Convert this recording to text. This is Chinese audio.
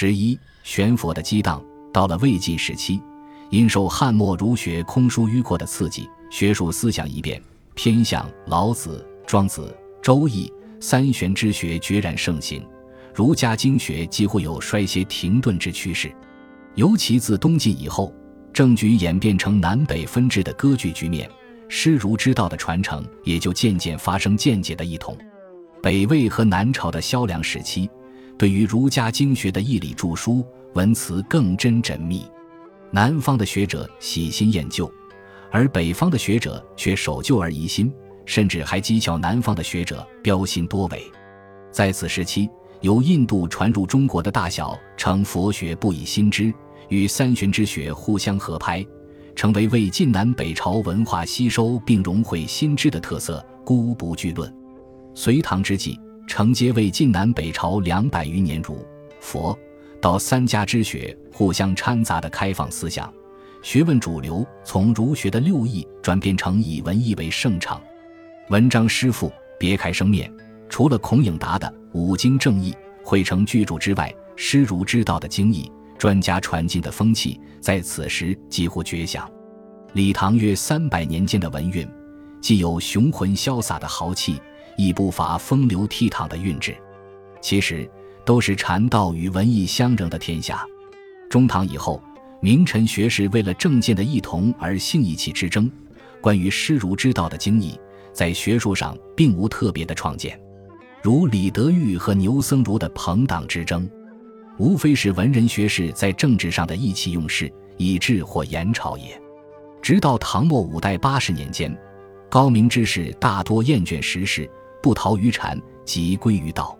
十一玄佛的激荡，到了魏晋时期，因受汉末儒学空疏迂阔的刺激，学术思想一变，偏向老子、庄子、周易、三玄之学决然盛行，儒家经学几乎有衰歇停顿之趋势。尤其自东晋以后，政局演变成南北分治的割据局面，师儒之道的传承也就渐渐发生见解的异同。北魏和南朝的萧梁时期。对于儒家经学的义理著书，文辞更真缜密，南方的学者喜新厌旧，而北方的学者却守旧而疑新，甚至还讥笑南方的学者标新多伪。在此时期，由印度传入中国的大小称佛学不以新知，与三玄之学互相合拍，成为魏晋南北朝文化吸收并融汇新知的特色，孤不惧论。隋唐之际。承接魏晋南北朝两百余年儒、佛、道三家之学互相掺杂的开放思想，学问主流从儒学的六艺转变成以文艺为盛场，文章诗赋别开生面。除了孔颖达的五经正义汇成巨著之外，诗儒之道的精义专家传经的风气在此时几乎绝响。李唐约三百年间的文运，既有雄浑潇洒的豪气。亦不乏风流倜傥的韵致，其实都是禅道与文艺相融的天下。中唐以后，名臣学士为了政见的异同而性义气之争，关于师儒之道的经义，在学术上并无特别的创建。如李德裕和牛僧孺的朋党之争，无非是文人学士在政治上的意气用事，以致或言朝也。直到唐末五代八十年间，高明之士大多厌倦时事。不逃于禅，即归于道。